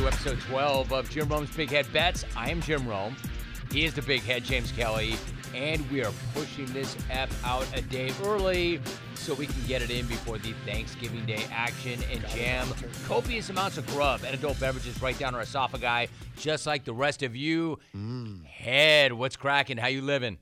to episode 12 of Jim Rome's Big Head Bets. I am Jim Rome. He is the Big Head, James Kelley, and we are pushing this app out a day early so we can get it in before the Thanksgiving Day action and jam copious amounts of grub and adult beverages right down our esophagi, just like the rest of you. Head, what's cracking? How you living?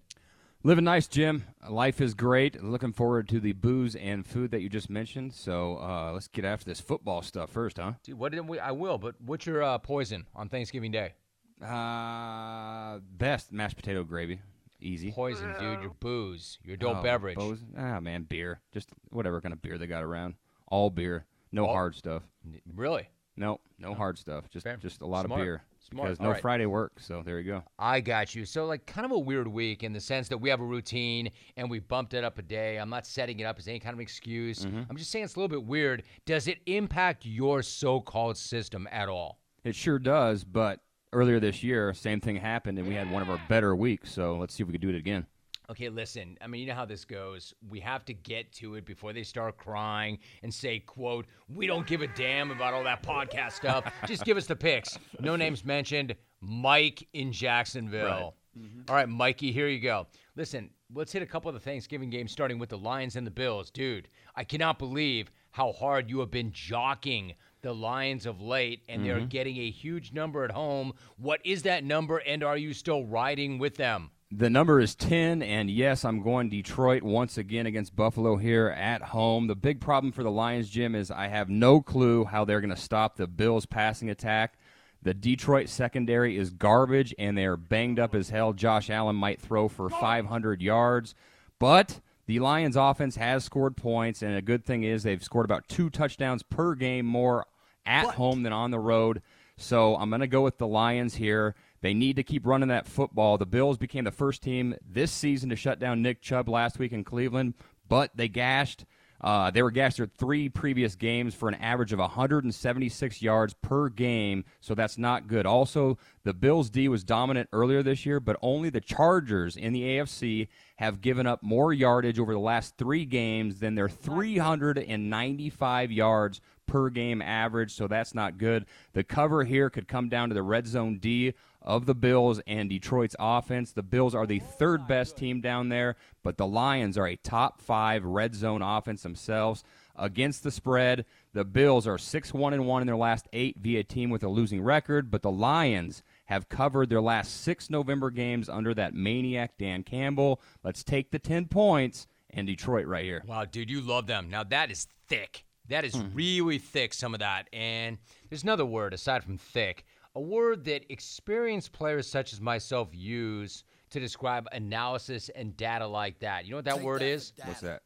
Living nice, Jim. Life is great. Looking forward to the booze and food that you just mentioned. So uh, let's get after this football stuff first, huh? Dude, what didn't we? I will, but what's your uh, poison on Thanksgiving Day? Uh, best mashed potato gravy. Easy. Poison, dude. Your booze, your adult Oh, beverage. booze? Ah, man, beer. Just whatever kind of beer they got around. All beer. No All- hard stuff. Really? No, no hard stuff. Just Fair. just a lot Smart. of beer. Smart. Because no right. Friday work. So there you go. I got you. So, like, kind of a weird week in the sense that we have a routine and we bumped it up a day. I'm not setting it up as any kind of excuse. Mm-hmm. I'm just saying it's a little bit weird. Does it impact your so called system at all? It sure does. But earlier this year, same thing happened, and we had one of our better weeks. So let's see if we could do it again. Okay, listen. I mean, you know how this goes. We have to get to it before they start crying and say, "quote We don't give a damn about all that podcast stuff. Just give us the picks." No names mentioned. Mike in Jacksonville. Mm-hmm. All right, Mikey, here you go. Listen, let's hit a couple of the Thanksgiving games, starting with the Lions and the Bills, dude. I cannot believe how hard you have been jockeying the Lions of late, and they're mm-hmm. getting a huge number at home. What is that number, and are you still riding with them? The number is 10, and yes, I'm going Detroit once again against Buffalo here at home. The big problem for the Lions, Jim, is I have no clue how they're going to stop the Bills' passing attack. The Detroit secondary is garbage, and they are banged up as hell. Josh Allen might throw for 500 yards, but the Lions' offense has scored points, and a good thing is they've scored about two touchdowns per game more at home than on the road. So I'm going to go with the Lions here. They need to keep running that football. The Bills became the first team this season to shut down Nick Chubb last week in Cleveland, but they gashed. Uh, they were gashed their three previous games for an average of 176 yards per game, so that's not good. Also, the Bills' D was dominant earlier this year, but only the Chargers in the AFC have given up more yardage over the last three games than their 395 yards per game average, so that's not good. The cover here could come down to the red zone D of the Bills and Detroit's offense. The Bills are the third best team down there, but the Lions are a top five red zone offense themselves. Against the spread, the Bills are 6 1 and 1 in their last eight via team with a losing record, but the Lions have covered their last six November games under that maniac Dan Campbell. Let's take the 10 points and Detroit right here. Wow, dude, you love them. Now that is thick. That is mm-hmm. really thick, some of that. And there's another word aside from thick, a word that experienced players such as myself use to describe analysis and data like that. You know what that word is? What's that?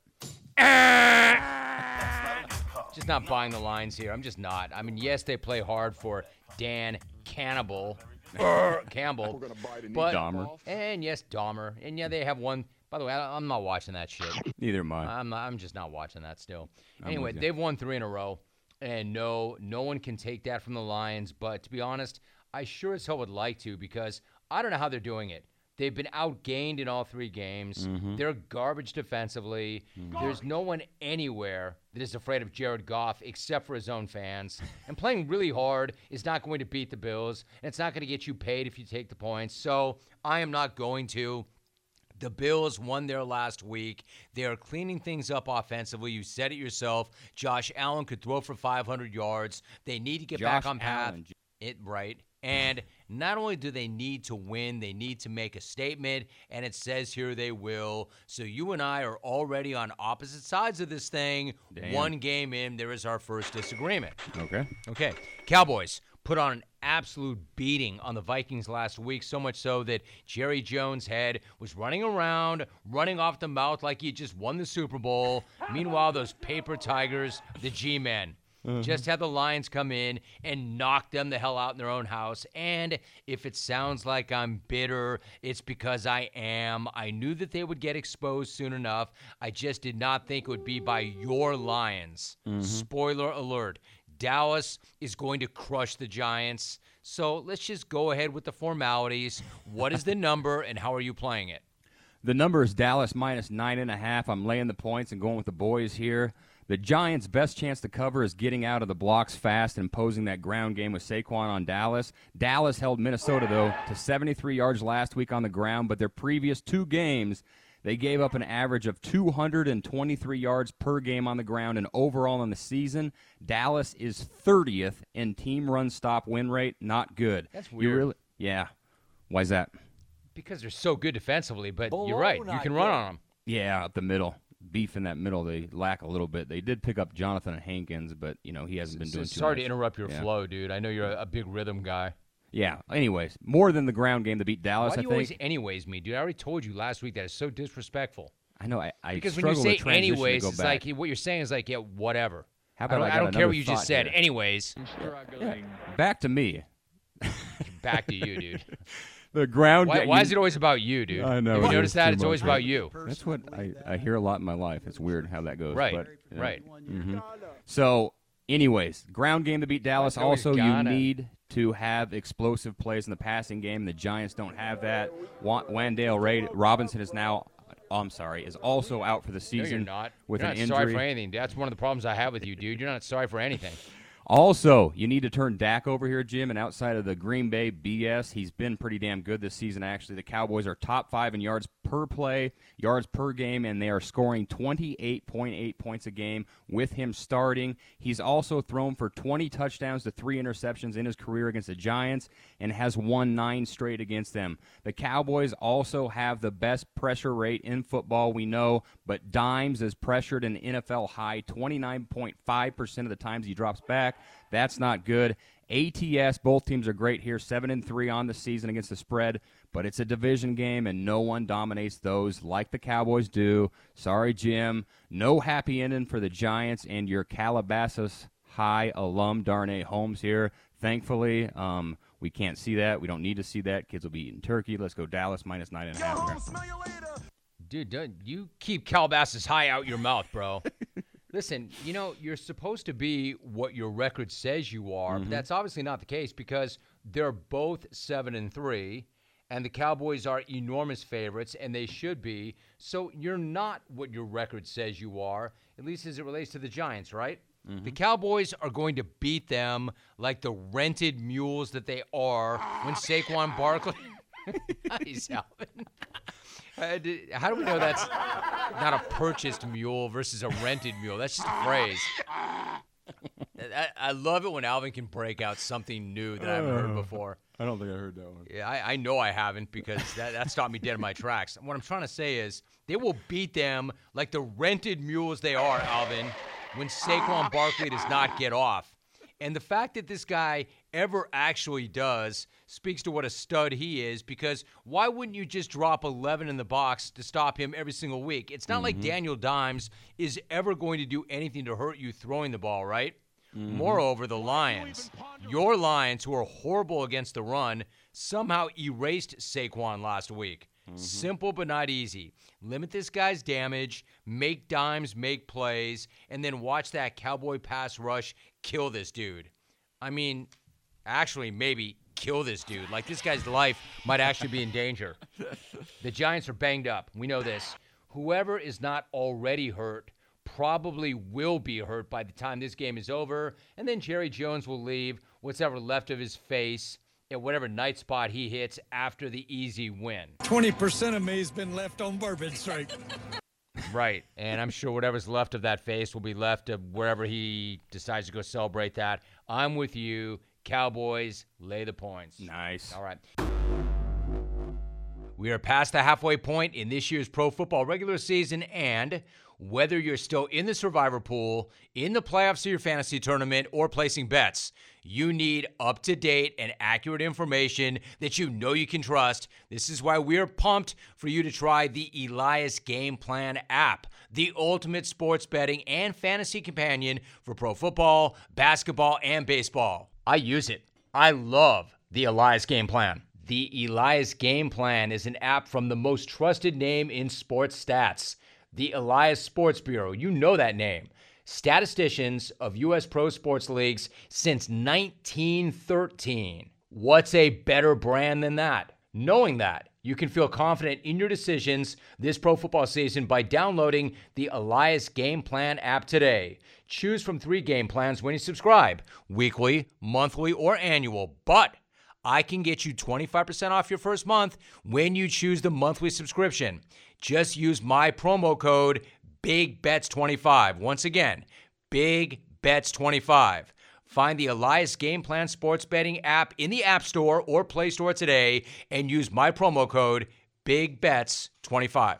Just not buying the lines here. I'm just not. I mean, yes, they play hard for Dan Cannibal. er, Campbell. But, Dahmer. And yes, Dahmer. And yeah, they have one. By the way, I, I'm not watching that shit. Neither am I. I'm I'm just not watching that still. I'm anyway, they've won three in a row, and no, no one can take that from the Lions. But to be honest, I sure as hell would like to because I don't know how they're doing it. They've been outgained in all three games. Mm-hmm. They're garbage defensively. There's no one anywhere that is afraid of Jared Goff except for his own fans. and playing really hard is not going to beat the Bills, and it's not going to get you paid if you take the points. So I am not going to. The Bills won their last week. They are cleaning things up offensively. You said it yourself. Josh Allen could throw for 500 yards. They need to get back on path. Allen, It right. And not only do they need to win, they need to make a statement, and it says here they will. So you and I are already on opposite sides of this thing. Damn. One game in, there is our first disagreement. Okay. Okay. Cowboys put on an absolute beating on the Vikings last week, so much so that Jerry Jones' head was running around, running off the mouth like he just won the Super Bowl. Meanwhile, those paper tigers, the G Men, mm-hmm. just had the Lions come in and knock them the hell out in their own house. And if it sounds like I'm bitter, it's because I am. I knew that they would get exposed soon enough. I just did not think it would be by your Lions. Mm-hmm. Spoiler alert. Dallas is going to crush the Giants. So let's just go ahead with the formalities. What is the number and how are you playing it? The number is Dallas minus nine and a half. I'm laying the points and going with the boys here. The Giants' best chance to cover is getting out of the blocks fast and posing that ground game with Saquon on Dallas. Dallas held Minnesota, though, to 73 yards last week on the ground, but their previous two games, they gave up an average of 223 yards per game on the ground, and overall in the season, Dallas is 30th in team run stop win rate. Not good. That's You weird. really, yeah. Why's that? Because they're so good defensively, but you're right. You can run on them. Yeah, up the middle. Beef in that middle, they lack a little bit. They did pick up Jonathan Hankins, but you know he hasn't been doing too Sorry much. to interrupt your Yeah. flow, dude. I know you're a, a big rhythm guy. Yeah. Anyways, more than the ground game to beat Dallas. Why do I you think. always anyways me, dude? I already told you last week that it's so disrespectful. I know. I, I Because when you say to transition to anyways, it's back. like what you're saying is like, yeah, whatever. How I about don't, I I don't care what you just said. here? Anyways, back to me. back to you, dude. The ground. Why, ga- why is it always about you, dude? I know, Have you is noticed that it's always about you. That's what I, I hear a lot in my life. It's weird how that goes. Right, but, you know. right. Mm-hmm. So, anyways, ground game to beat Dallas. Also, you need to have explosive plays in the passing game. The Giants don't have that. Wa- Wan'Dale Ray Robinson is now. oh, I'm sorry, is also out for the No, season you're not. with you're an not sorry for anything. That's one of the problems I have with you, dude. You're not sorry for anything. Also, you need to turn Dak over here, Jim. And outside of the Green Bay BS, he's been pretty damn good this season. Actually, the Cowboys are top five in yards per play, yards per game, and they are scoring 28.8 points a game with him starting. He's also thrown for 20 touchdowns to three interceptions in his career against the Giants and has won nine straight against them. The Cowboys also have the best pressure rate in football, we know, but Dimes is pressured an NFL high 29.5% of the times he drops back. That's not good. ATS, both teams are great here, 7 and 3 on the season against the spread, but it's a division game and no one dominates those like the Cowboys do. Sorry, Jim. No happy ending for the Giants and your Calabasas High alum Darnay Holmes here. Thankfully, um, we can't see that. We don't need to see that. Kids will be eating turkey. Let's go Dallas minus nine and a half. Dude, don't, you keep Calabasas high out your mouth, bro. Listen, you know, you're supposed to be what your record says you are, but mm-hmm. that's obviously not the case because they're both 7 and 3 and the Cowboys are enormous favorites and they should be. So you're not what your record says you are, at least as it relates to the Giants, right? The mm-hmm. Cowboys are going to beat them like the rented mules that they are when Saquon Barkley Nice, Alvin. Uh, d- How do we know that's not a purchased mule versus a rented mule? That's just a phrase. I, I love it when Alvin can break out something new that I haven't heard before. I don't think I heard that one. Yeah, I, I know I haven't because that, that stopped me dead in my tracks. What I'm trying to say is they will beat them like the rented mules they are, Alvin, when Saquon Barkley does not get off. And the fact that this guy ever actually does speaks to what a stud he is because why wouldn't you just drop 11 in the box to stop him every single week? It's not like mm-hmm. Daniel Dimes is ever going to do anything to hurt you throwing the ball, right? Mm-hmm. Moreover, the Lions, your Lions, who are horrible against the run, somehow erased Saquon last week. Mm-hmm. Simple but not easy. Limit this guy's damage, make dimes, make plays, and then watch that cowboy pass rush kill this dude. I mean, actually, maybe kill this dude. Like, this guy's life might actually be in danger. The Giants are banged up. We know this. Whoever is not already hurt probably will be hurt by the time this game is over, and then Jerry Jones will leave what's ever left of his face at whatever night spot he hits after the easy win. 20% of me's been left on Bourbon Street. Right. And I'm sure whatever's left of that face will be left of wherever he decides to go celebrate that. I'm with you. Cowboys, lay the points. Nice. All right. We are past the halfway point in this year's pro football regular season, and whether you're still in the survivor pool, in the playoffs of your fantasy tournament, or placing bets, you need up to date and accurate information that you know you can trust. This is why we're pumped for you to try the Elias Game Plan app, the ultimate sports betting and fantasy companion for pro football, basketball, and baseball. I use it. I love the Elias Game Plan. The Elias Game Plan is an app from the most trusted name in sports stats, the Elias Sports Bureau. You know that name. Statisticians of U.S. pro sports leagues since 1913. What's a better brand than that? Knowing that You can feel confident in your decisions this pro football season by downloading the Elias Game Plan app today. Choose from three game plans when you subscribe weekly, monthly, or annual. But I can get you 25% off your first month when you choose the monthly subscription. Just use my promo code BIGBETS25. Once again, BIGBETS25. Find the Elias Game Plan Sports Betting app in the App Store or Play Store today and use my promo code BIGBETS25.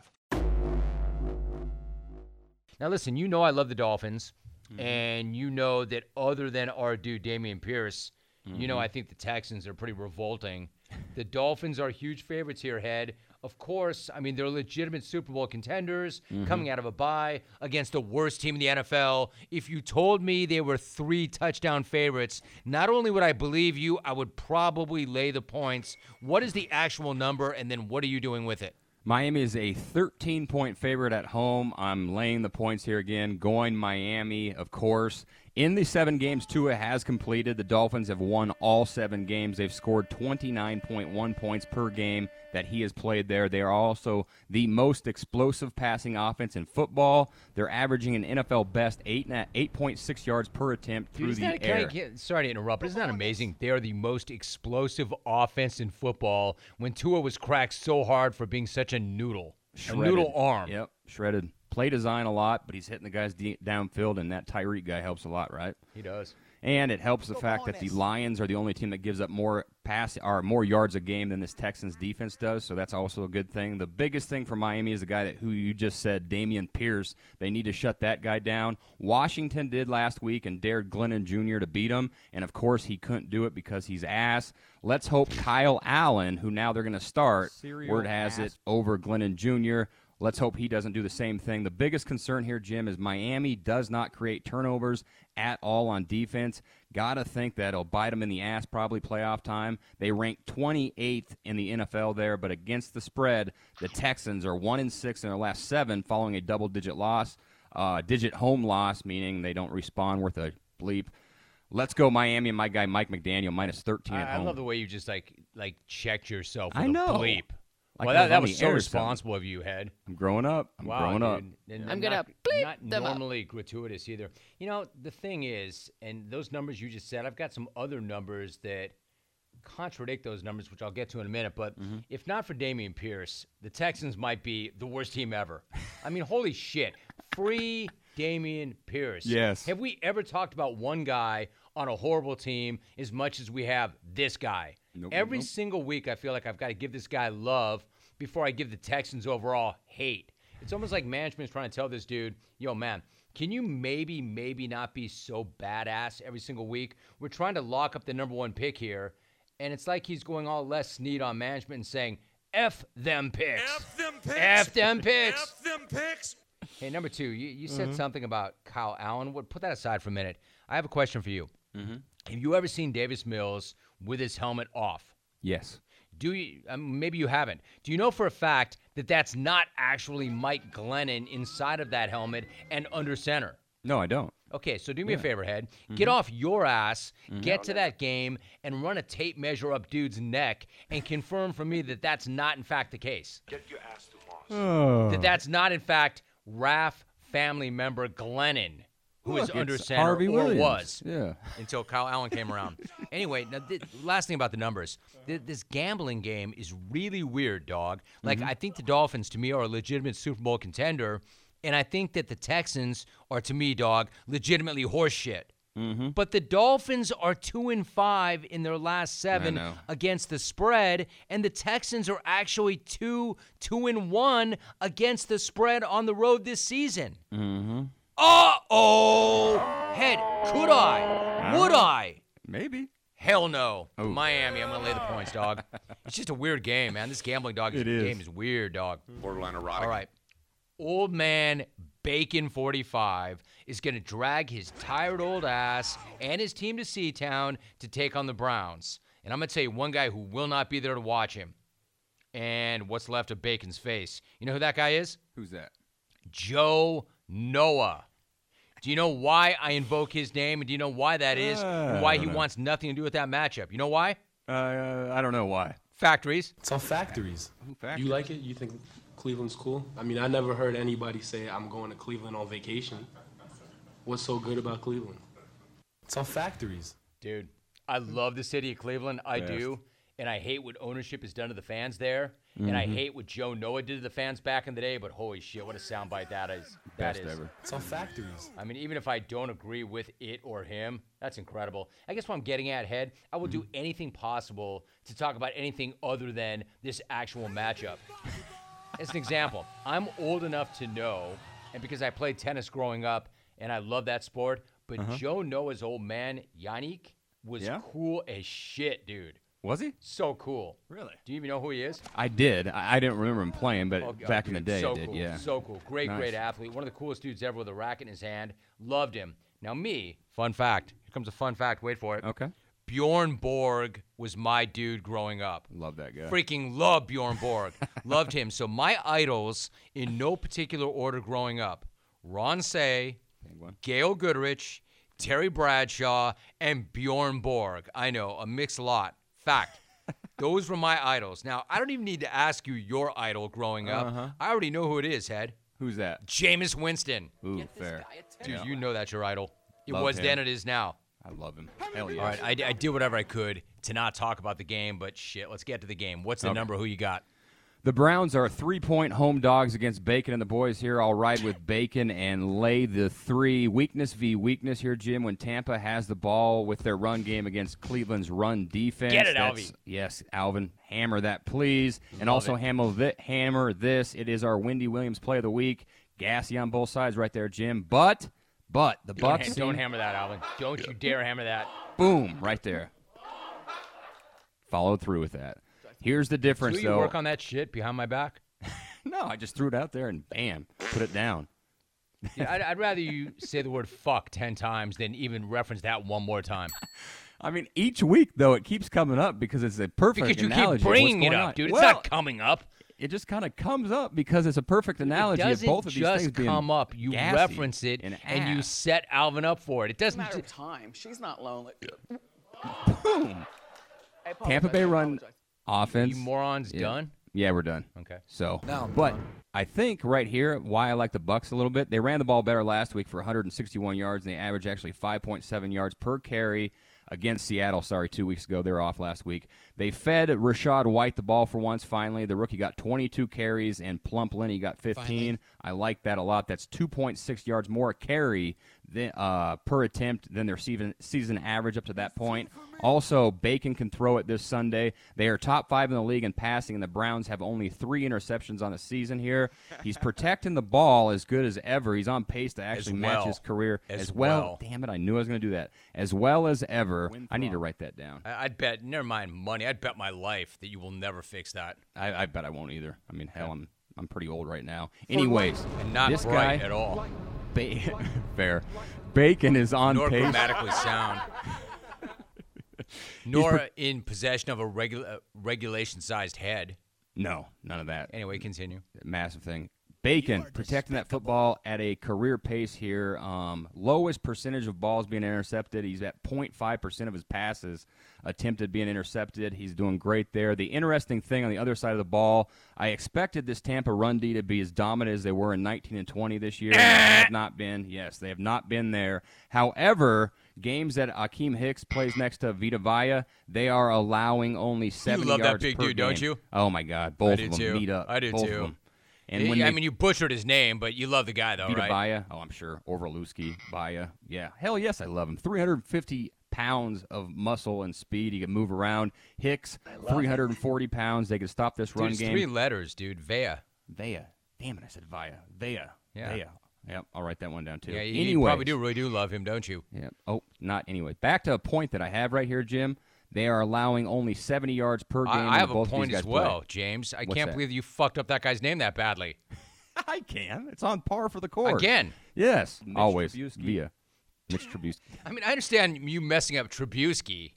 Now, listen, you know I love the Dolphins, mm-hmm. and you know that other than our dude, Dameon Pierce, you know mm-hmm. I think the Texans are pretty revolting. The Dolphins are huge favorites here, Head. Of course, I mean, they're legitimate Super Bowl contenders mm-hmm. coming out of a bye against the worst team in the NFL. If you told me they were three touchdown favorites, not only would I believe you, I would probably lay the points. What is the actual number, and then what are you doing with it? Miami is a 13 point favorite at home. I'm laying the points here again, going Miami, of course. In the seven games Tua has completed, the Dolphins have won all seven games. They've scored 29.1 points per game that he has played there. They are also the most explosive passing offense in football. They're averaging an NFL best eight and 8.6 yards per attempt through Isn't the that- can I air. get- sorry to interrupt, but isn't that amazing? They are the most explosive offense in football. When Tua was cracked so hard for being such a noodle, a Shredded. noodle arm. Yep, shredded. Play design a lot, but he's hitting the guys de- downfield, and that Tyreek guy helps a lot, right? He does. And it helps the fact that the Lions are the only team that gives up more pass or more yards a game than this Texans defense does. So that's also a good thing. The biggest thing for Miami is the guy that who you just said, Dameon Pierce. They need to shut that guy down. Washington did last week and dared Glennon Jr. to beat him, and of course he couldn't do it because he's ass. Let's hope Kyle Allen, who now they're going to start, Serial word has ass. it, over Glennon Jr. Let's hope he doesn't do the same thing. The biggest concern here, Jim, is Miami does not create turnovers at all on defense. Gotta think that'll bite them in the ass probably playoff time. They rank 28th in the NFL there, but against the spread, the Texans are one in six in their last seven, following a double-digit loss, uh, digit home loss, meaning they don't respond worth a bleep. Let's go Miami and my guy Mike McDaniel minus 13 at I, I love the way you just like like checked yourself. I know. Bleep. Like well, that, was that was so responsible of you, Head. I'm growing up. I'm Wow, growing up. And I'm gonna bleep not them up. normally gratuitous either. You know, the thing is, and those numbers you just said, I've got some other numbers that contradict those numbers, which I'll get to in a minute. But Mm-hmm. if not for Dameon Pierce, the Texans might be the worst team ever. I mean, holy shit. Free Dameon Pierce. Yes. Have we ever talked about one guy on a horrible team as much as we have this guy? Nope, Every nope. single week, I feel like I've got to give this guy love before I give the Texans overall hate. It's almost like management's trying to tell this dude, yo, man, can you maybe, maybe not be so badass every single week? We're trying to lock up the number one pick here. And it's like he's going all Les Snead on management and saying, F them picks. F them picks. F them picks. F them picks. Hey, number two, you, you said mm-hmm. something about Kyle Allen. What, put that aside for a minute. I have a question for you. Mm-hmm. Have you ever seen Davis Mills with his helmet off? Yes. Do you? Um, maybe you haven't. Do you know for a fact that that's not actually Mike Glennon inside of that helmet and under center? No, I don't. Okay, so do me a favor, head. Mm-hmm. Get off your ass, mm-hmm. get to that game, and run a tape measure up dude's neck and confirm for me that that's not in fact the case. Get your ass to Mars. Oh. That that's not in fact Raf family member Glennon, who is under center Harvey or Williams. was Yeah. until Kyle Allen came around. anyway, now th- last thing about the numbers. Th- this gambling game is really weird, dog. Like I think the Dolphins to me are a legitimate Super Bowl contender, and I think that the Texans are to me, dog, legitimately horseshit. Mm-hmm. But the Dolphins are two and five in their last seven against the spread, and the Texans are actually two two and one against the spread on the road this season. Mm-hmm. Uh oh, head. Could I? Would I? Maybe. Hell no. Oh. Miami, I'm gonna lay the points, dog. it's just a weird game, man. This gambling dog It is. game is weird, dog. Borderline erotic. All right. Old man Bacon 45 is going to drag his tired old ass and his team to C-Town to take on the Browns. And I'm going to tell you one guy who will not be there to watch him. And what's left of Bacon's face. You know who that guy is? Who's that? Joe Noah. Do you know why I invoke his name? And do you know why that is? Uh, why he know. wants nothing to do with that matchup? You know why? Uh, I don't know why. Factories. It's all factories. factories? You like it? You think Cleveland's cool? I mean, I never heard anybody say I'm going to Cleveland on vacation. What's so good about Cleveland? It's all factories. Dude, I love the city of Cleveland. I do. And I hate what ownership has done to the fans there. And Mm-hmm. I hate what Joe Noah did to the fans back in the day. But holy shit, what a soundbite that is. That Best is. ever. It's all factories. I mean, even if I don't agree with it or him, that's incredible. I guess what I'm getting at, Head, I will do anything possible to talk about anything other than this actual matchup. As an example, I'm old enough to know, and because I played tennis growing up and I love that sport, but Joe Noah's old man, Yannick, was Yeah? cool as shit, dude. Was he? So cool. Really? Do you even know who he is? I did. I, I didn't remember him playing, but Oh, back in the day, so I did. cool, Yeah. so cool. Great, Nice. great athlete. One of the coolest dudes ever with a racket in his hand. Loved him. Now me, fun fact. Here comes a fun fact. Wait for it. Okay. Bjorn Borg was my dude growing up. Love that guy. Freaking love Bjorn Borg. Loved him. So my idols, in no particular order growing up, Ron Cey, Penguin. Gail Goodrich, Terry Bradshaw, and Bjorn Borg. I know, a mixed lot. Fact. Those were my idols. Now, I don't even need to ask you your idol growing up. Uh-huh. I already know who it is, Head. Who's that? Jameis Winston. Ooh, fair. Dude, you know that's your idol. It Love was him. then, it is now. I love him. Hell yeah. All right, I, I did whatever I could to not talk about the game, but shit, let's get to the game. What's the Okay. number? Who you got? The Browns are three point home dogs against Bacon and the boys here. I'll ride with Bacon and lay the three. Weakness v weakness here, Jim. When Tampa has the ball with their run game against Cleveland's run defense. Get it, Alvy. Yes, Alvin. Hammer that, please. And Love also hammer, thi- hammer this. It is our Wendy Williams play of the week. Gassy on both sides right there, Jim. But, but the Don't, Bucks. ha- don't hammer that, Alvin. Don't you dare hammer that. Boom, right there. Followed through with that. Here's the difference, Do you though. work on that shit behind my back? no, I just threw it out there and bam, put it down. Yeah, I'd, I'd rather you say the word fuck 10 times than even reference that one more time. I mean, each week though, it keeps coming up because it's a perfect Because you analogy. keep of what's bringing it going up, on. dude. It's Well, not coming up. It just kind of comes up because it's a perfect analogy it of doesn't both of these just things being come up. You gassy reference it and, and you ass. set Alvin up for it. It doesn't. matter of time. She's not lonely. Boom. I apologize, Tampa Bay I run apologize. Offense. You morons Yeah. done? Yeah, we're done. Okay. So, Now but done. I think right here why I like the Bucks a little bit. They ran the ball better last week for 161 yards, and they averaged actually 5.7 yards per carry against Seattle. Sorry, two weeks ago they were off last week. They fed Rachaad White the ball for once. Finally, the rookie got 22 carries, and Plump Lenny got 15. I like that a lot. That's 2.6 yards more a carry than, uh, per attempt than their season season average up to that point. Also, Bacon can throw it this Sunday. They are top five in the league in passing, and the Browns have only three interceptions on the season here. He's protecting the ball as good as ever. He's on pace to actually match his career As well. well. Damn it, I knew I was going to do that. As well as ever. I need to write that down. I- I'd bet, never mind money, I'd bet my life that you will never fix that. I, I bet I won't either. I mean, hell, I'm I'm pretty old right now. Anyways, And not this guy, at all. Ba- fair. Bacon is on Nor pace. grammatically sound. Nor in possession of a regu- uh, regulation-sized head. No, none of that. Anyway, continue. massive thing. Bacon protecting that football at a career pace here. Um, lowest percentage of balls being intercepted. He's at 0.5 percent of his passes attempted being intercepted. He's doing great there. The interesting thing on the other side of the ball, I expected this Tampa run D to be as dominant as they were in 19 and 20 this year. they have not been. Yes, they have not been there. However, games that Akiem Hicks plays next to Vita Vaya, they are allowing only 70 love that big dude, don't you? Oh my God, both do of them too. meet up. I do both too. Them. And I- when I they- mean, you butchered his name, but you love the guy, though, Vita right? Baia. Oh, I'm sure. Orvaluski, Baia. Yeah. Hell yes, I love him. 350 pounds of muscle and speed. He can move around. Hicks, 340 pounds. They can stop this Dude, run it's game. three letters, dude. Vea. Vea. Damn it, I said Via. Vea. Yeah. Vea. Yep, I'll write that one down too. Yeah, you, you probably do really do love him, don't you? Yeah. Oh, not anyway. Back to a point that I have right here, Jim. They are allowing only 70 yards per game. I, I have a both of point as guys play. well, James. I What's can't that? believe you fucked up that guy's name that badly. I can. It's on par for the course. Again. Yes. Always. Trubisky. Via. Mitch Trubisky. I mean, I understand you messing up Trubisky,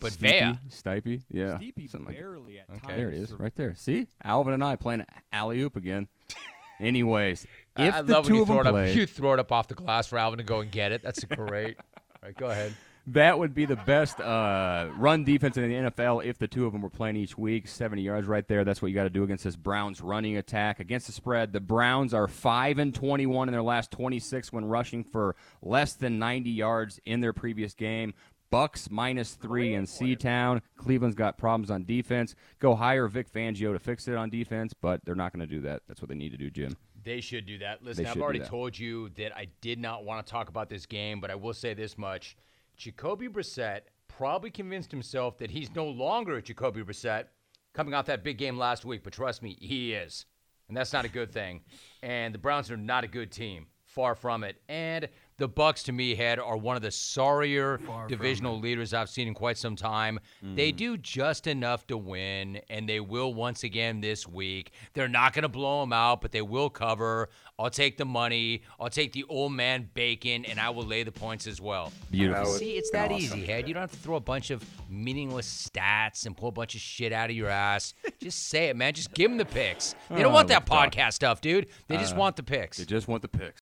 but Vea. Stipe. Yeah. Steepy Something like barely at Okay. times. There it is, right there. See, Alvin and I playing alley oop again. Anyways, if I the love two when you of throw them it play, up. You throw it up off the glass for Alvin to go and get it. That's great. All right, go ahead. That would be the best uh, run defense in the NFL if the two of them were playing each week. 70 yards right there. That's what you got to do against this Browns running attack. Against the spread, the Browns are 5 and 21 in their last 26 when rushing for less than 90 yards in their previous game. Bucks minus three in C-Town. Cleveland's got problems on defense. Go hire Vic Fangio to fix it on defense, but they're not going to do that. That's what they need to do, Jim. They should do that. Listen, I've already told you that I did not want to talk about this game, but I will say this much. Jacoby Brissett probably convinced himself that he's no longer a Jacoby Brissett coming off that big game last week, but trust me, he is. And that's not a good thing. And the Browns are not a good team. Far from it. And the Bucks, to me, head are one of the sorrier divisional leaders I've seen in quite some time. They mm. do just enough to win, and they will once again this week. They're not going to blow them out, but they will cover. I'll take the money. I'll take the old man bacon, and I will lay the points as well. Beautiful. See, it's that easy, head. You don't have to throw a bunch of meaningless stats and pull a bunch of shit out of your ass. just say it, man. Just give them the picks. They don't Oh, want that let's talk. podcast stuff, dude. They just uh, want the picks. They just want the picks.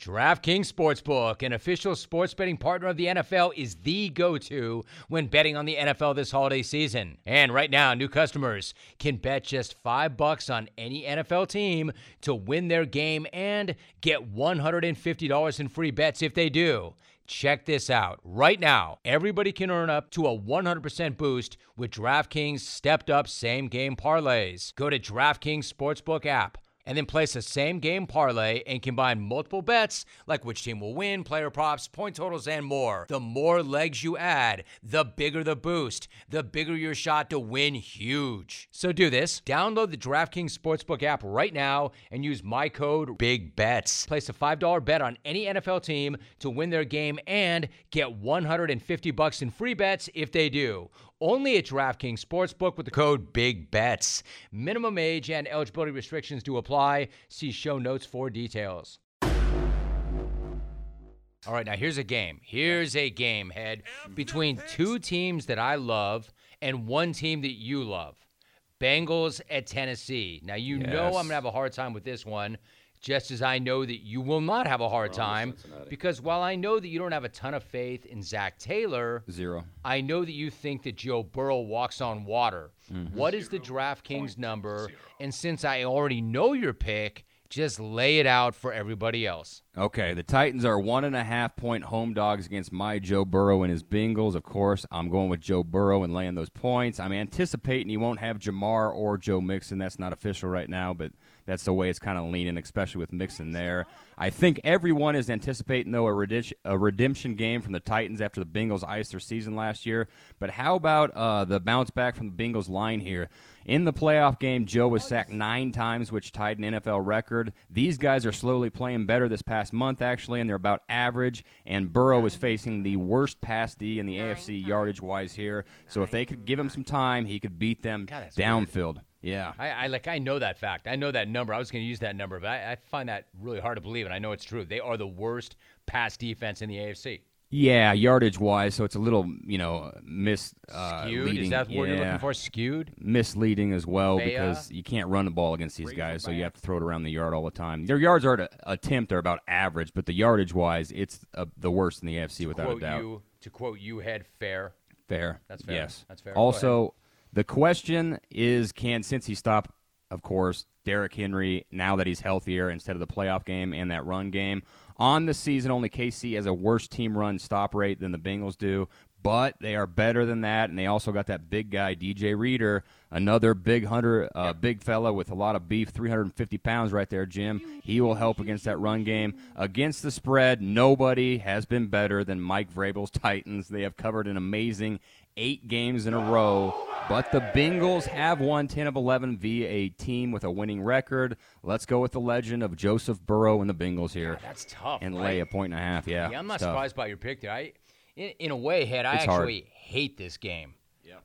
DraftKings Sportsbook, an official sports betting partner of the NFL, is the go to when betting on the NFL this holiday season. And right now, new customers can bet just five bucks on any NFL team to win their game and get $150 in free bets if they do. Check this out. Right now, everybody can earn up to a 100% boost with DraftKings stepped up same game parlays. Go to DraftKings Sportsbook app and then place a same game parlay and combine multiple bets like which team will win, player props, point totals, and more. The more legs you add, the bigger the boost, the bigger your shot to win huge. So do this. Download the DraftKings Sportsbook app right now and use my code BIGBETS. Place a $5 bet on any NFL team to win their game and get 150 bucks in free bets if they do. Only at DraftKings Sportsbook with the code BIGBETS. Minimum age and eligibility restrictions do apply. See show notes for details. All right, now here's a game. Here's a game, head, between two teams that I love and one team that you love. Bengals at Tennessee. Now, you know I'm going to have a hard time with this one, just as I know that you will not have a hard time. Because while I know that you don't have a ton of faith in Zac Taylor, Zero. I know that you think that Joe Burrow walks on water. Mm-hmm. What is the DraftKings number? And since I already know your pick, just lay it out for everybody else. Okay, the Titans are one and a half point home dogs against my Joe Burrow and his Bengals. Of course, I'm going with Joe Burrow and laying those points. I'm anticipating he won't have Ja'Marr or Joe Mixon. That's not official right now, but that's the way it's kind of leaning, especially with Mixon there. I think everyone is anticipating, though, a, redemption, a redemption game from the Titans after the Bengals iced their season last year. But how about uh, the bounce back from the Bengals line here? In the playoff game, Joe was sacked nine times, which tied an NFL record. These guys are slowly playing better this past month, actually, and they're about average. And Burrow is facing the worst pass D in the AFC yardage wise here. So if they could give him some time, he could beat them God, that's weird. Yeah. I, I like I know that fact. I know that number. I was going to use that number, but I, I find that really hard to believe, and I know it's true. They are the worst pass defense in the AFC. Yeah, yardage wise, so it's a little, you know, mis uh, Skewed? leading. Is that what you're looking for? Skewed? misleading as well because you can't run the ball against these guys, so you have to throw it around the yard all the time. Their yards are at a, attempt are about average, but the yardage wise, it's uh, the worst in the AFC without quote a doubt. you to quote you head fair. Fair. That's fair. Yes. That's fair. Also, the question is can Cincy stop, of course, Derrick Henry now that he's healthier instead of the playoff game and that run game? On the season, only KC has a worse team run stop rate than the Bengals do, but they are better than that, and they also got that big guy, DJ Reader, another big hunter, uh, big fella with a lot of beef, 350 pounds right there, Jim. He will help against that run game. Against the spread, nobody has been better than Mike Vrabel's Titans. They have covered an amazing eight games in a row. But the Bengals have won 10 of 11 via a team with a winning record. Let's go with the legend of Joseph Burrow and the Bengals here. That's tough. and right? lay a point and a half. Yeah, Yeah, I'm not tough. surprised by your pick there. I, in, in a way, head, I It's hard. actually hate this game.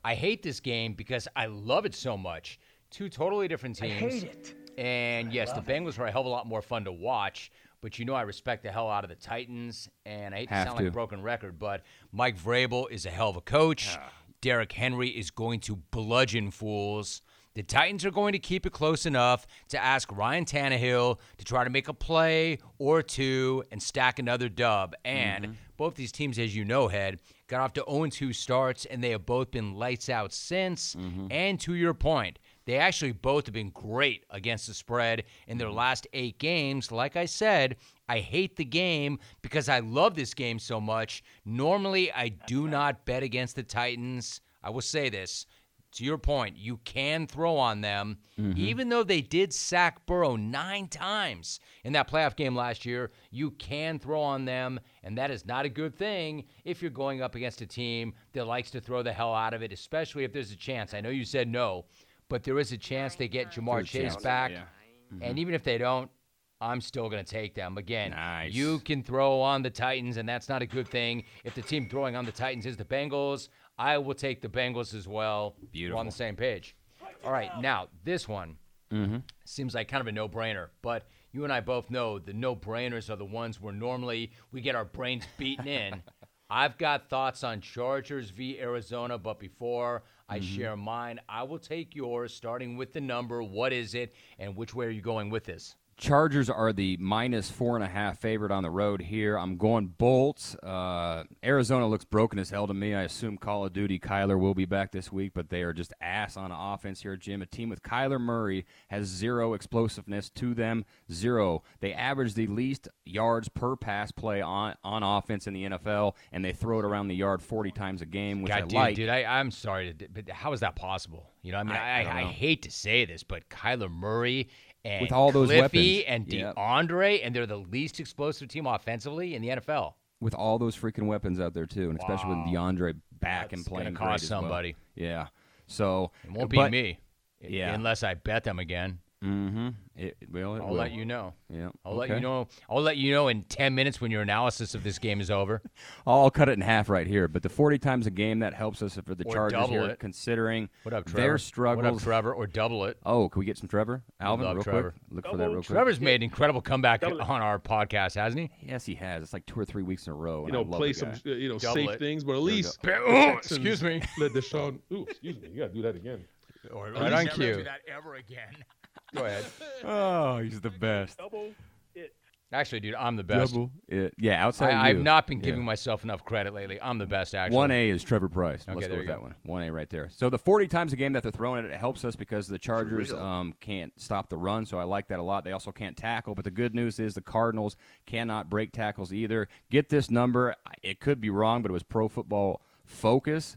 I hate this game because I love it so much. Two totally different teams. I hate it. And yes, the Bengals are a hell of a lot more fun to watch. But you know, I respect the hell out of the Titans, and I hate to Have sound like a broken record, but Mike Vrabel is a hell of a coach. Ah. Derrick Henry is going to bludgeon fools. The Titans are going to keep it close enough to ask Ryan Tannehill to try to make a play or two and stack another dub. And both these teams, as you know, Head, got off to 0 2 starts, and they have both been lights out since. Mm-hmm. And to your point, they actually both have been great against the spread in their mm-hmm. last eight games. Like I said, I hate the game because I love this game so much. Normally, I do not bet against the Titans. I will say this. To your point, you can throw on them, mm-hmm. even though they did sack Burrow nine times in that playoff game last year. You can throw on them, and that is not a good thing if you're going up against a team that likes to throw the hell out of it, especially if there's a chance. I know you said no, but there is a chance they get Ja'Marr Chase chance, back. yeah. And mm-hmm. even if they don't, I'm still going to take them. Again, Nice. you can throw on the Titans, and that's not a good thing. If the team throwing on the Titans is the Bengals, I will take the Bengals as well. We're on the same page. All right, now this one mm-hmm. seems like kind of a no-brainer, but you and I both know the no-brainers are the ones where normally we get our brains beaten in. I've got thoughts on Chargers v Arizona, but before I mm-hmm. share mine, I will take yours, starting with the number. What is it, and which way are you going with this? Chargers are the minus four and a half favorite on the road here. I'm going Bolts. Uh, Arizona looks broken as hell to me. I assume Call of Duty Kyler will be back this week, but they are just ass on offense here, Jim. A team with Kyler Murray has zero explosiveness to them, zero. They average the least yards per pass play on, on offense in the NFL, and they throw it around the yard 40 times a game, which I dude, like. Dude, I, I'm sorry, to, but how is that possible? You know, I mean, I- I, I I, hate to say this, but Kyler Murray and With all those Cliffy weapons. and Yep. DeAndre, and they're the least explosive team offensively in the NFL. with all those freaking weapons out there too, and especially with DeAndre back and That's playing gonna great cost as well. somebody. Yeah. So It won't be but- me, yeah. unless I bet them again. Mm-hmm. It, well, it I'll will. let you know. Yeah. I'll let you know. I'll let you know in ten minutes when your analysis of this game is over. I'll, I'll cut it in half right here. But the 40 times a game that helps us for the Or Chargers double here, it. considering What up, Trevor? their What struggles. up, Trevor? Or double it. Oh, can we get some Trevor? Alvin, real Trevor. quick. Look for that real quick. Trevor's made an incredible comeback Double on our podcast, hasn't he? Yes, he has. It's like two or three weeks in a row. You know, I love play some, uh, you know, Double safe it. things, but at least Oh, excuse me. Let Deshaun. Ooh, excuse me. You gotta do that again. Or, right on cue. that ever again. Go ahead. Oh, he's the best. Double it. Actually, dude, I'm the best. Double it. Yeah, outside I, of I've not been Yeah. giving myself enough credit lately. I'm the best, actually. One A is Trevor Price. Okay, Let's there go you with go. that one. One A right there. So the 40 times a game that they're throwing it, it helps us because the Chargers um, can't stop the run. So I like that a lot. They also can't tackle. But the good news is the Cardinals cannot break tackles either. Get this number. It could be wrong, but it was Pro Football Focus.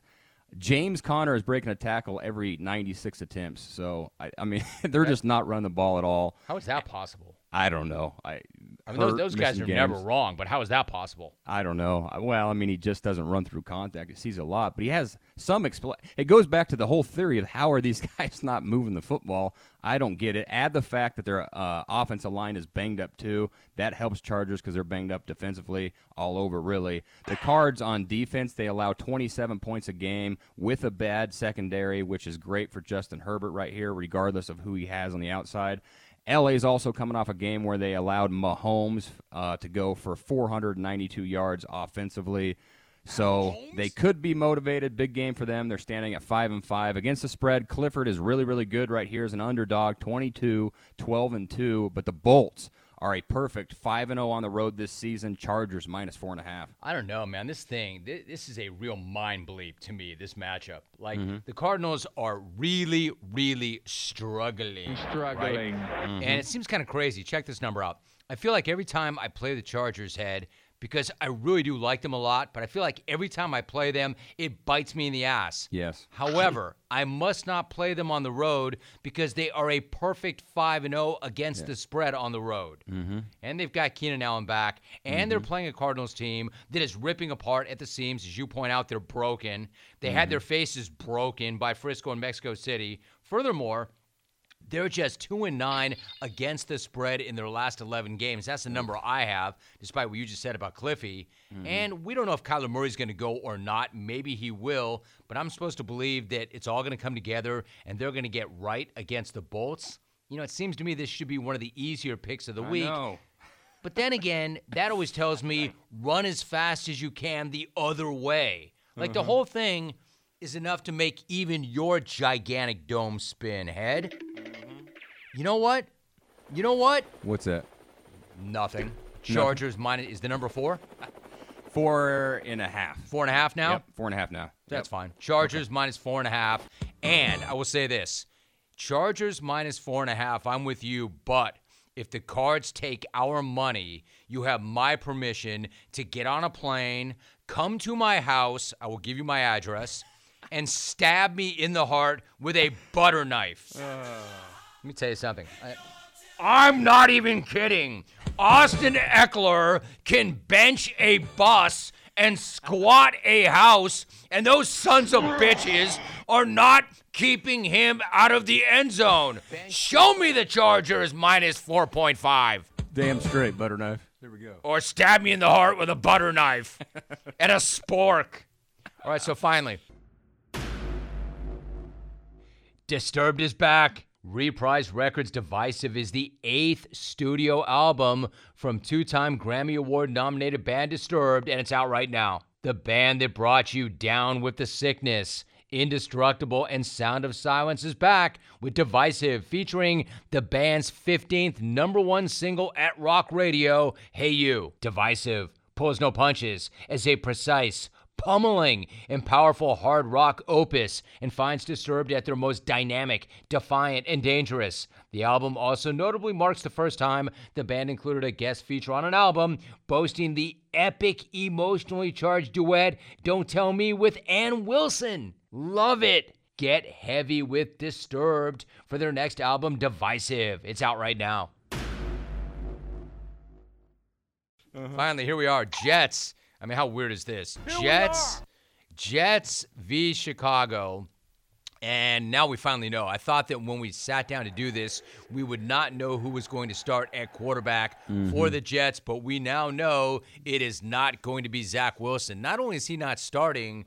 James Conner is breaking a tackle every 96 attempts. So I, I mean, they're just not running the ball at all. How is that possible? I don't know. I. I mean, those, those guys are never wrong, but how is that possible? I don't know. Well, I mean, he just doesn't run through contact. He sees a lot, but he has some. Expl- it goes back to the whole theory of how are these guys not moving the football? I don't get it. Add the fact that their uh, offensive line is banged up too. That helps Chargers because they're banged up defensively all over. Really, the Cards on defense they allow 27 points a game with a bad secondary, which is great for Justin Herbert right here, regardless of who he has on the outside. LA is also coming off a game where they allowed Mahomes uh, to go for 492 yards offensively. So they could be motivated. Big game for them. They're standing at 5 and 5 against the spread. Clifford is really really good right here as an underdog, 22, 12 and 2, but the Bolts are a perfect 5 and 0 on the road this season. Chargers minus 4.5. I don't know, man. This thing, this, this is a real mind bleep to me, this matchup. Like, mm-hmm. the Cardinals are really, really struggling. Struggling. And mm-hmm. it seems kind of crazy. Check this number out. I feel like every time I play the Chargers head, because I really do like them a lot, but I feel like every time I play them, it bites me in the ass. Yes. However, I must not play them on the road because they are a perfect 5 and 0 against the spread on the road. Mm-hmm. And they've got Keenan Allen back, and they're playing a Cardinals team that is ripping apart at the seams. As you point out, they're broken. They had their faces broken by Frisco and Mexico City. Furthermore, they're just two and nine against the spread in their last 11 games. That's the mm. number I have, despite what you just said about Cliffy. Mm-hmm. And we don't know if Kyler Murray's going to go or not. Maybe he will, but I'm supposed to believe that it's all going to come together and they're going to get right against the Bolts. You know, it seems to me this should be one of the easier picks of the week. But then again, that always tells me run as fast as you can the other way. Like the mm-hmm. whole thing is enough to make even your gigantic dome spin, head. You know what? You know what? What's that? Nothing. Chargers minus is the number four? Four and a half. Four and a half now? Yep, four and a half now. That's Yep. fine. Chargers minus four and a half. And I will say this Chargers minus four and a half. I'm with you, but if the cards take our money, you have my permission to get on a plane, come to my house. I will give you my address, and stab me in the heart with a butter knife. Let me tell you something. I, I'm not even kidding. Austin Ekeler can bench a bus and squat a house, and those sons of bitches are not keeping him out of the end zone. Show me the Chargers minus 4.5. Damn straight, butter knife. There we go. Or stab me in the heart with a butter knife and a spork. All right, so finally. Disturbed is back. Reprise Records Divisive is the eighth studio album from two time Grammy Award nominated band Disturbed, and it's out right now. The band that brought you Down with the Sickness, Indestructible, and Sound of Silence is back with Divisive, featuring the band's 15th number one single at rock radio, Hey You. Divisive pulls no punches as a precise, pummeling and powerful hard rock opus and finds Disturbed at their most dynamic, defiant, and dangerous. The album also notably marks the first time the band included a guest feature on an album, boasting the epic, emotionally charged duet Don't Tell Me with Ann Wilson. Love it! Get heavy with Disturbed for their next album, Divisive. It's out right now. Uh-huh. Finally, here we are. Jets. I mean, how weird is this? Jets. Jets v Chicago. And now we finally know. I thought that when we sat down to do this, we would not know who was going to start at quarterback for mm-hmm. the Jets, but we now know it is not going to be Zach Wilson. Not only is he not starting,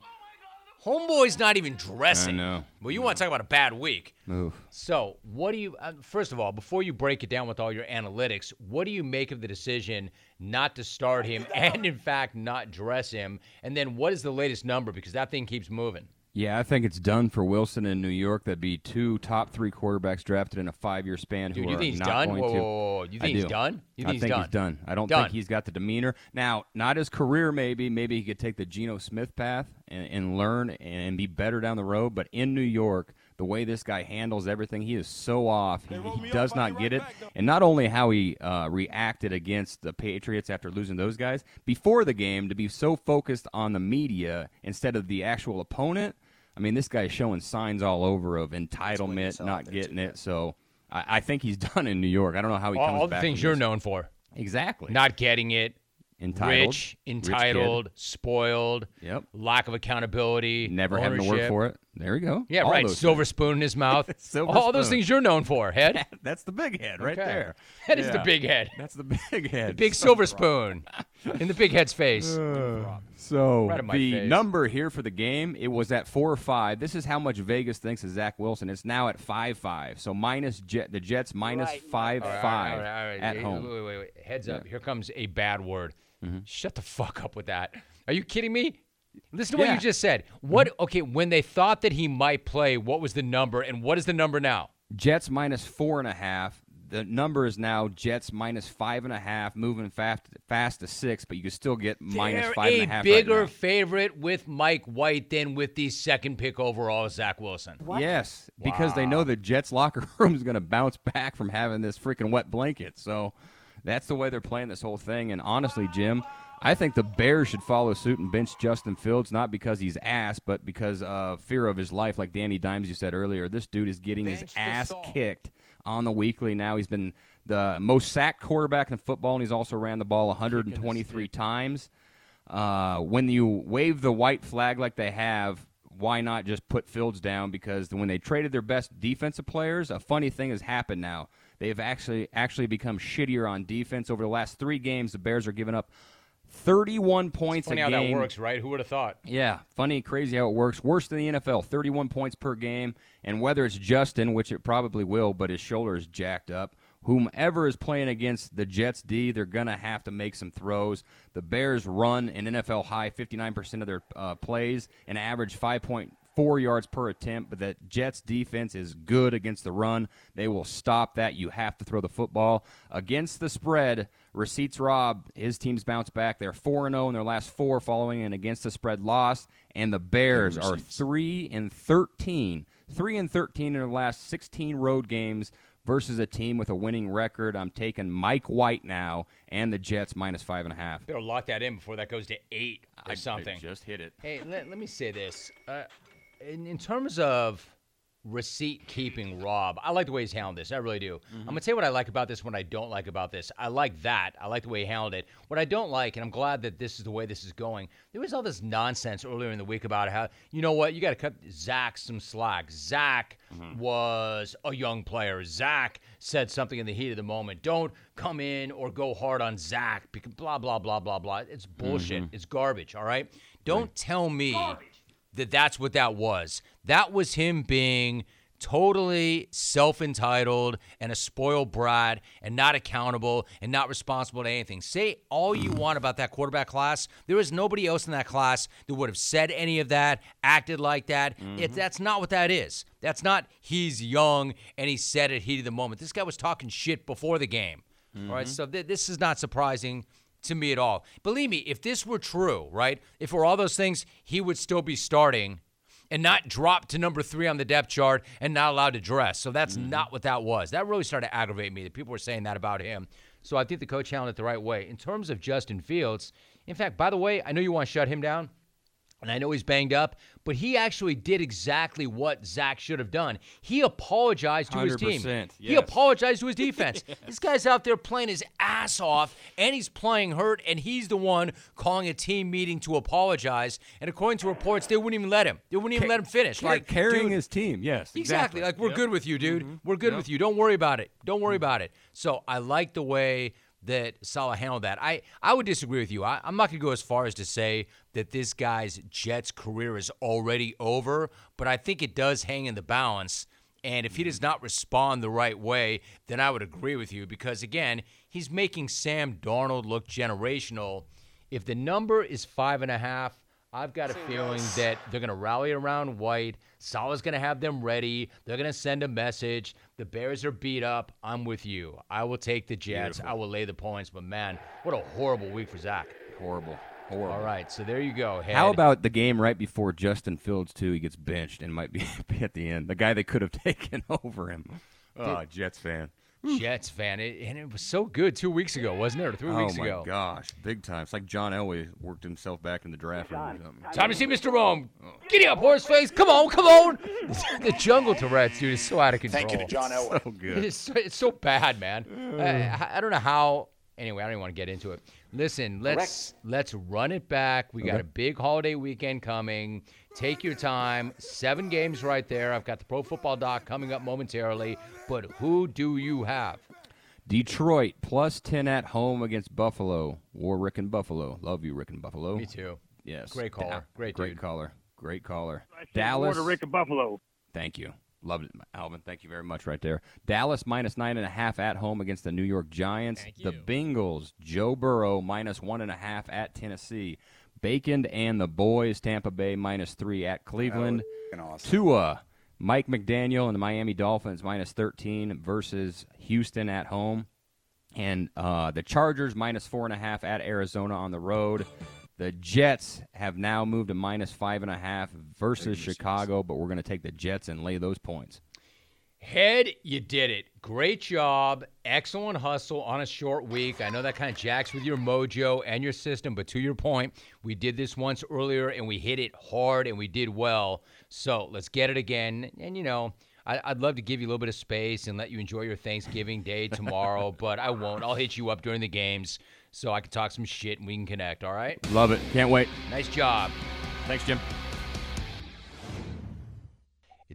Homeboy's not even dressing. I know. Well, you want to talk about a bad week. Oof. So, what do you, uh, first of all, before you break it down with all your analytics, what do you make of the decision not to start him and, in fact, not dress him? And then what is the latest number? Because that thing keeps moving. Yeah, I think it's done for Wilson in New York. That'd be two top three quarterbacks drafted in a five-year span Dude, who you are think he's not done? going Whoa, to. whoa, whoa, whoa. You I think he's do. done? You I think he's think done? he's done. I don't Done. think he's got the demeanor. Now, not his career, maybe. Maybe he could take the Geno Smith path and, and learn and be better down the road. But in New York, the way this guy handles everything, he is so off. He, he does not get it. And not only how he uh, reacted against the Patriots after losing those guys before the game, to be so focused on the media instead of the actual opponent. I mean, this guy's showing signs all over of entitlement, not getting it. So I, I think he's done in New York. I don't know how he All, comes all the back things you're this. known for. Exactly. Not getting it, entitled, rich, rich entitled, spoiled, Yep. lack of accountability, Never having to work for it. There we go. Yeah, All right. Silver things. spoon in his mouth. All those things you're known for, head. That's the big head right Okay. there. That is the big head. That's the big head. The big silver spoon in the big head's face. So Right the face. number here for the game, it was at four or five. This is how much Vegas thinks of Zach Wilson. It's now at five five. So minus Jet, the Jets minus five right, five all right, all right. at Hey, home. Wait, wait, wait. Heads up. Here comes a bad word. Mm-hmm. Shut the fuck up with that. Are you kidding me? Listen to what you just said. What? Okay, when they thought that he might play, what was the number, and what is the number now? Jets minus four and a half. The number is now Jets minus five and a half, moving fast fast to six, but you can still get minus They're five and a a half. bigger right now. favorite with Mike White than with the second pick overall, Zach Wilson. Yes, because they know the Jets locker room is going to bounce back from having this freaking wet blanket. So that's the way they're playing this whole thing. And honestly, Jim, I think the Bears should follow suit and bench Justin Fields, not because he's ass, but because of fear of his life. Like Danny Dimes, you said earlier, this dude is getting his ass kicked on the weekly now. He's been the most sacked quarterback in football, and he's also ran the ball 123 times. Uh, when you wave the white flag like they have, why not just put Fields down? Because when they traded their best defensive players, a funny thing has happened now. They've actually actually become shittier on defense. Over the last three games, the Bears are giving up 31 points Funny a how game. that works, right? Who would have thought? Yeah, funny, crazy how it works. Worse than the NFL, 31 points per game. And whether it's Justin, which it probably will, but his shoulder is jacked up, whomever is playing against the Jets D, they're going to have to make some throws. The Bears run an NFL high 59% of their uh, plays and average 5.5 four yards per attempt, but that Jets defense is good against the run. They will stop that. You have to throw the football. Against the spread, Receipts Rob, his team's bounced back. They're 4 0 in their last four following an against the spread loss, and the Bears are 3 and 13. 3 and 13 in their last 16 road games versus a team with a winning record. I'm taking Mike White now and the Jets minus five and a half. Better lock that in before that goes to eight or something. just hit it. Hey, let, let me say this. Uh, in, in terms of receipt keeping, Rob, I like the way he's handled this. I really do. I'm mm-hmm. going to tell you what I like about this, what I don't like about this. I like that. I like the way he handled it. What I don't like, and I'm glad that this is the way this is going, there was all this nonsense earlier in the week about how, you know what, you got to cut Zach some slack. Zach mm-hmm. was a young player. Zach said something in the heat of the moment. Don't come in or go hard on Zach blah, blah, blah, blah, blah. It's bullshit. Mm-hmm. It's garbage, all right? Don't tell me that that's what that was. That was him being totally self entitled and a spoiled brat and not accountable and not responsible to anything. Say all you want about that quarterback class. There was nobody else in that class that would have said any of that, acted like that. It, mm-hmm. that's not what that is. That's not he's young and he said it heat of the moment. This guy was talking shit before the game. All right, mm-hmm. so th- this is not surprising to me at all. Believe me, if this were true, right? If for all those things, he would still be starting and not drop to number three on the depth chart and not allowed to dress. So that's mm-hmm. not what that was. That really started to aggravate me that people were saying that about him. So I think the coach handled it the right way. In terms of Justin Fields, in fact, by the way, I know you want to shut him down. And I know he's banged up, but he actually did exactly what Zach should have done. He apologized to his team. 100%, He apologized to his defense. this guy's out there playing his ass off, and he's playing hurt, and he's the one calling a team meeting to apologize. And according to reports, they wouldn't even let him. They wouldn't even let him finish. Like Like carrying dude, his team, yes, Exactly. Like we're good with you, dude. Mm-hmm. We're good with you. Don't worry about it. Don't worry about it. So I like the way that Saleh handled that. I, I would disagree with you. I, I'm not going to go as far as to say that this guy's Jets career is already over, but I think it does hang in the balance. And if he does not respond the right way, then I would agree with you because, again, he's making Sam Darnold look generational. If the number is five and a half, I've got a feeling that they're going to rally around White. Saleh's going to have them ready. They're going to send a message. The Bears are beat up. I'm with you. I will take the Jets. I will lay the points. But man, what a horrible week for Zach. Horrible, horrible. All right, so there you go. Head. How about the game right before Justin Fields too? He gets benched and might be, be at the end. The guy they could have taken over him. Oh, Jets fan. Hmm. Jets fan? It, and it was so good two weeks ago, wasn't it? Or three oh weeks ago? Oh my ago. gosh, big time. It's like John Elway worked himself back in the draft room or something. Time to see Mr. Rome. Giddy up, horseface. Come on, come on. the jungle Tourette's, dude, is so out of control. Thank you to John Elway. So good. It's so, it's so bad, man. I, I don't know how. Anyway, I don't even want to get into it. Listen, let's let's run it back. We got a big holiday weekend coming. Take your time. Seven games right there. I've got the Pro Football Doc coming up momentarily. But who do you have? Detroit plus ten at home against Buffalo. War Rick and Buffalo. Love you, Rick and Buffalo. Me too. Yes. Great caller. Great great dude. caller. Great caller. Dallas. Dallas. Rick and Buffalo. Thank you. Loved it, Alvin. Thank you very much right there. Dallas minus nine and a half at home against the New York Giants. Thank The Bengals, Joe Burrow minus one and a half at Tennessee. Bacon and the boys, Tampa Bay minus three at Cleveland. Tua, Mike McDaniel and the Miami Dolphins minus 13 versus Houston at home. And uh, the Chargers minus four and a half at Arizona on the road. The Jets have now moved to minus five and a half versus Chicago, but we're going to take the Jets and lay those points. Head, you did it. Great job. Excellent hustle on a short week. I know that kind of jacks with your mojo and your system, but to your point, we did this once earlier and we hit it hard and we did well. So let's get it again. And, you know, I, I'd love to give you a little bit of space and let you enjoy your Thanksgiving day tomorrow, but I won't. I'll hit you up during the games so I can talk some shit and we can connect, all right? Love it. Can't wait. Nice job. Thanks, Jim.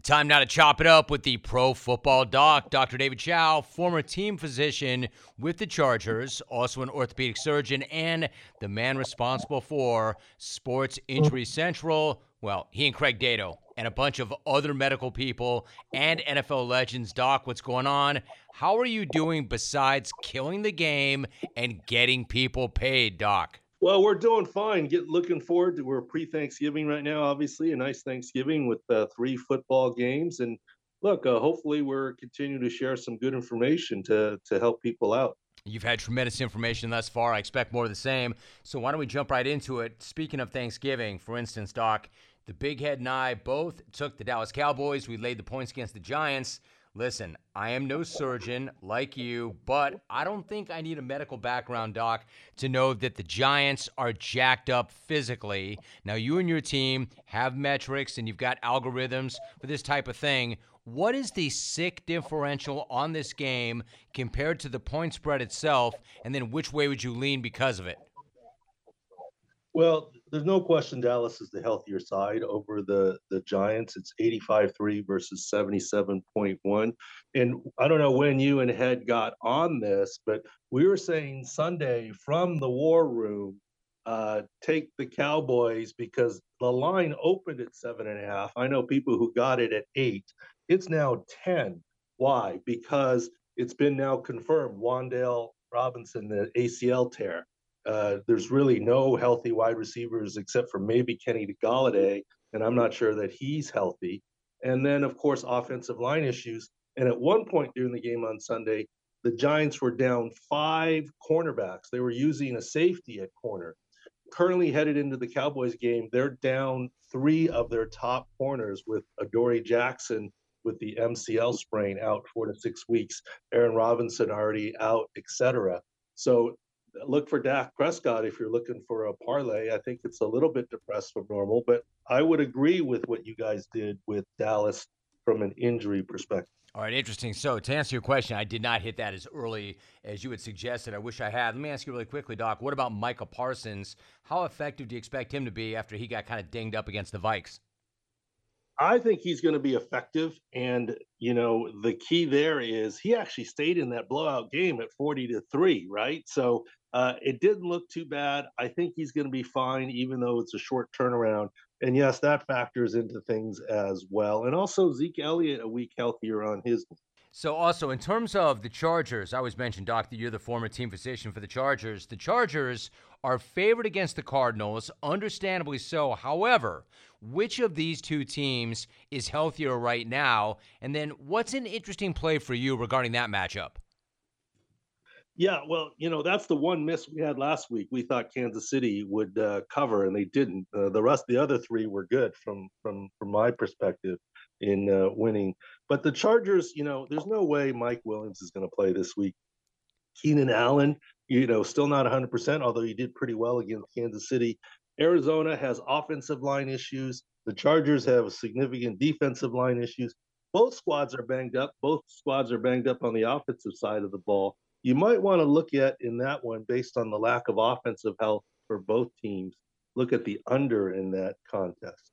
Time now to chop it up with the pro football doc, Dr. David Chao, former team physician with the Chargers, also an orthopedic surgeon, and the man responsible for Sports Injury Central. Well, he and Craig Dato and a bunch of other medical people and NFL legends. Doc, what's going on? How are you doing besides killing the game and getting people paid, Doc? Well, we're doing fine. Get looking forward to we're pre-Thanksgiving right now. Obviously, a nice Thanksgiving with uh, three football games, and look, uh, hopefully, we're continuing to share some good information to to help people out. You've had tremendous information thus far. I expect more of the same. So why don't we jump right into it? Speaking of Thanksgiving, for instance, Doc, the Big Head and I both took the Dallas Cowboys. We laid the points against the Giants. Listen, I am no surgeon like you, but I don't think I need a medical background, Doc, to know that the Giants are jacked up physically. Now, you and your team have metrics and you've got algorithms for this type of thing. What is the sick differential on this game compared to the point spread itself? And then which way would you lean because of it? Well, there's no question Dallas is the healthier side over the the Giants. It's 85-3 versus 77.1. And I don't know when you and Head got on this, but we were saying Sunday from the war room, uh, take the Cowboys because the line opened at seven and a half. I know people who got it at eight. It's now 10. Why? Because it's been now confirmed Wan'Dale Robinson, the ACL tear. Uh, there's really no healthy wide receivers except for maybe Kenny Golladay, and I'm not sure that he's healthy. And then, of course, offensive line issues. And at one point during the game on Sunday, the Giants were down five cornerbacks. They were using a safety at corner. Currently headed into the Cowboys game, they're down three of their top corners with Adoree Jackson with the MCL sprain out four to six weeks, Aaron Robinson already out, etc. So look for Dak Prescott if you're looking for a parlay. I think it's a little bit depressed from normal, but I would agree with what you guys did with Dallas from an injury perspective. All right, interesting. So, to answer your question, I did not hit that as early as you had suggested. I wish I had. Let me ask you really quickly, Doc. What about Micah Parsons? How effective do you expect him to be after he got kind of dinged up against the Vikes? I think he's going to be effective. And, you know, the key there is he actually stayed in that blowout game at 40 to 3, right? So uh, it didn't look too bad. I think he's going to be fine, even though it's a short turnaround. And yes, that factors into things as well. And also, Zeke Elliott, a week healthier on his so, also in terms of the Chargers, I always mention, Doc, that you're the former team physician for the Chargers. The Chargers are favored against the Cardinals, understandably so. However, which of these two teams is healthier right now? And then, what's an interesting play for you regarding that matchup? Yeah, well, you know that's the one miss we had last week. We thought Kansas City would uh, cover, and they didn't. Uh, the rest, the other three, were good from from from my perspective in uh, winning. But the Chargers, you know, there's no way Mike Williams is going to play this week. Keenan Allen, you know, still not 100%, although he did pretty well against Kansas City. Arizona has offensive line issues. The Chargers have significant defensive line issues. Both squads are banged up. Both squads are banged up on the offensive side of the ball. You might want to look at in that one, based on the lack of offensive health for both teams, look at the under in that contest.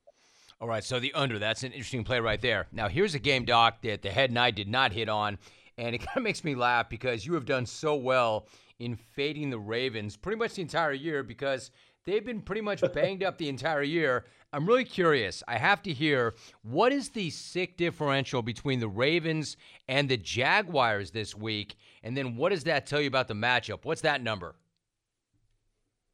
All right, so the under, that's an interesting play right there. Now, here's a game, Doc, that the head and I did not hit on, and it kind of makes me laugh because you have done so well in fading the Ravens pretty much the entire year because they've been pretty much banged up the entire year. I'm really curious. I have to hear what is the sick differential between the Ravens and the Jaguars this week, and then what does that tell you about the matchup? What's that number?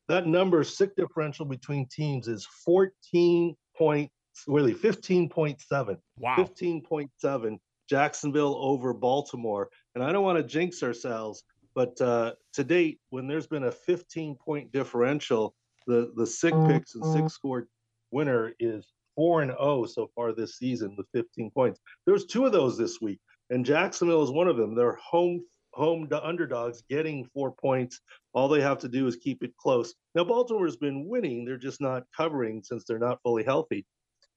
That number, sick differential between teams, is 14 point really 15.7. Wow. 15.7. Jacksonville over Baltimore. And I don't want to jinx ourselves, but uh, to date, when there's been a 15 point differential, the, the sick picks and SIC Score winner is 4 and 0 so far this season with 15 points. There's two of those this week, and Jacksonville is one of them. They're home home to underdogs getting four points. All they have to do is keep it close. Now, Baltimore's been winning, they're just not covering since they're not fully healthy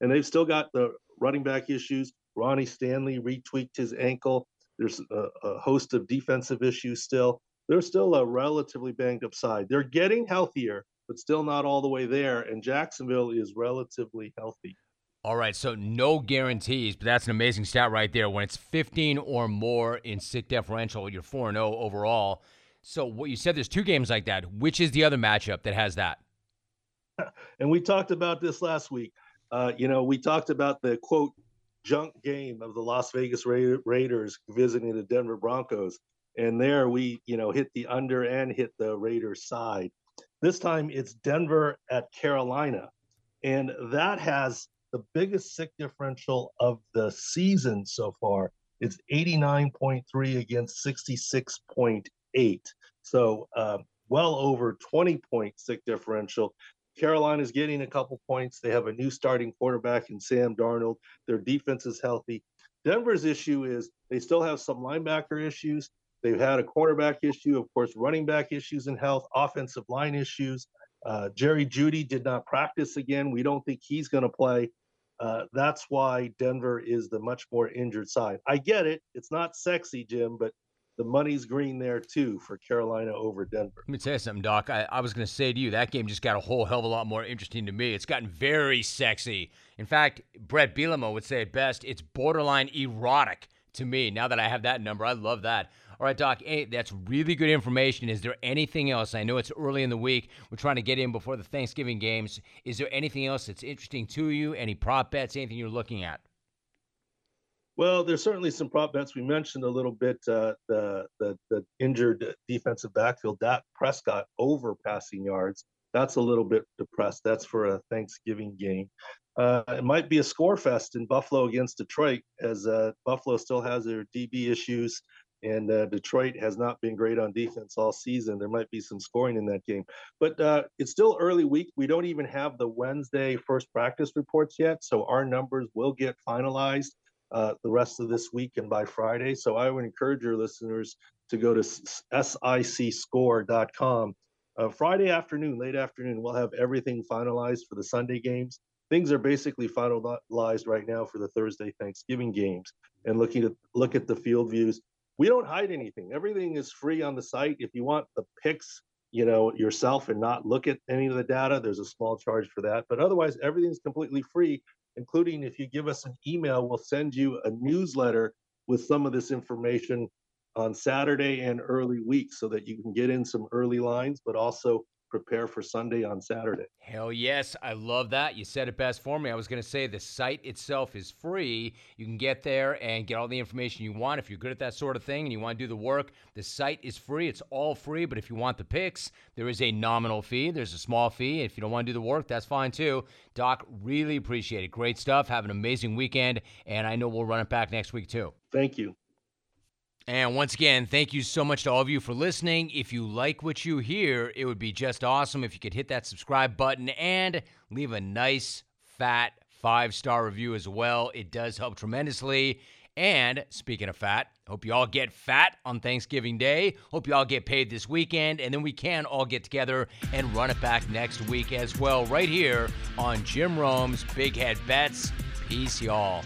and they've still got the running back issues. Ronnie Stanley retweaked his ankle. There's a, a, host of defensive issues still. They're still a relatively banged up side. They're getting healthier, but still not all the way there. And Jacksonville is relatively healthy. All right, so no guarantees, but that's an amazing stat right there. When it's 15 or more in sick differential, you're 4 0 overall. So, what you said, there's two games like that. Which is the other matchup that has that? and we talked about this last week. Uh, you know, we talked about the quote junk game of the Las Vegas Ra- Raiders visiting the Denver Broncos, and there we, you know, hit the under and hit the Raiders side. This time it's Denver at Carolina. And that has the biggest sick differential of the season so far. It's 89.3 against 66.8. So uh, well over 20 point sick differential. Carolina's getting a couple points. They have a new starting quarterback in Sam Darnold. Their defense is healthy. Denver's issue is they still have some linebacker issues. They've had a quarterback issue, of course, running back issues in health, offensive line issues. Uh, Jerry Jeudy did not practice again. We don't think he's going to play. Uh, that's why Denver is the much more injured side. I get it. It's not sexy, Jim, but the money's green there too for Carolina over Denver. Let me tell you something, Doc. I, I was going to say to you, that game just got a whole hell of a lot more interesting to me. It's gotten very sexy. In fact, Brett Bielema would say it best it's borderline erotic to me now that I have that number. I love that. All right, Doc, hey, that's really good information. Is there anything else? I know it's early in the week. We're trying to get in before the Thanksgiving games. Is there anything else that's interesting to you? Any prop bets? Anything you're looking at? Well, there's certainly some prop bets. We mentioned a little bit uh, the, the the injured defensive backfield, Dak Prescott over passing yards. That's a little bit depressed. That's for a Thanksgiving game. Uh, it might be a score fest in Buffalo against Detroit, as uh, Buffalo still has their DB issues, and uh, Detroit has not been great on defense all season. There might be some scoring in that game, but uh, it's still early week. We don't even have the Wednesday first practice reports yet, so our numbers will get finalized uh, the rest of this week and by Friday. So I would encourage your listeners to go to sicscore.com. Uh, Friday afternoon, late afternoon, we'll have everything finalized for the Sunday games. Things are basically finalized right now for the Thursday Thanksgiving games. And looking at look at the field views, we don't hide anything. Everything is free on the site. If you want the picks, you know yourself and not look at any of the data, there's a small charge for that. But otherwise, everything's completely free including if you give us an email, we'll send you a newsletter with some of this information on Saturday and early week so that you can get in some early lines, but also prepare for Sunday on Saturday. Hell yes, I love that. You said it best for me. I was going to say the site itself is free. You can get there and get all the information you want. If you're good at that sort of thing and you want to do the work, the site is free. It's all free, but if you want the picks, there is a nominal fee. There's a small fee. If you don't want to do the work, that's fine too. Doc, really appreciate it. Great stuff. Have an amazing weekend, and I know we'll run it back next week too. Thank you. And once again, thank you so much to all of you for listening. If you like what you hear, it would be just awesome if you could hit that subscribe button and leave a nice, fat five star review as well. It does help tremendously. And speaking of fat, hope you all get fat on Thanksgiving Day. Hope you all get paid this weekend. And then we can all get together and run it back next week as well, right here on Jim Rome's Big Head Bets. Peace, y'all.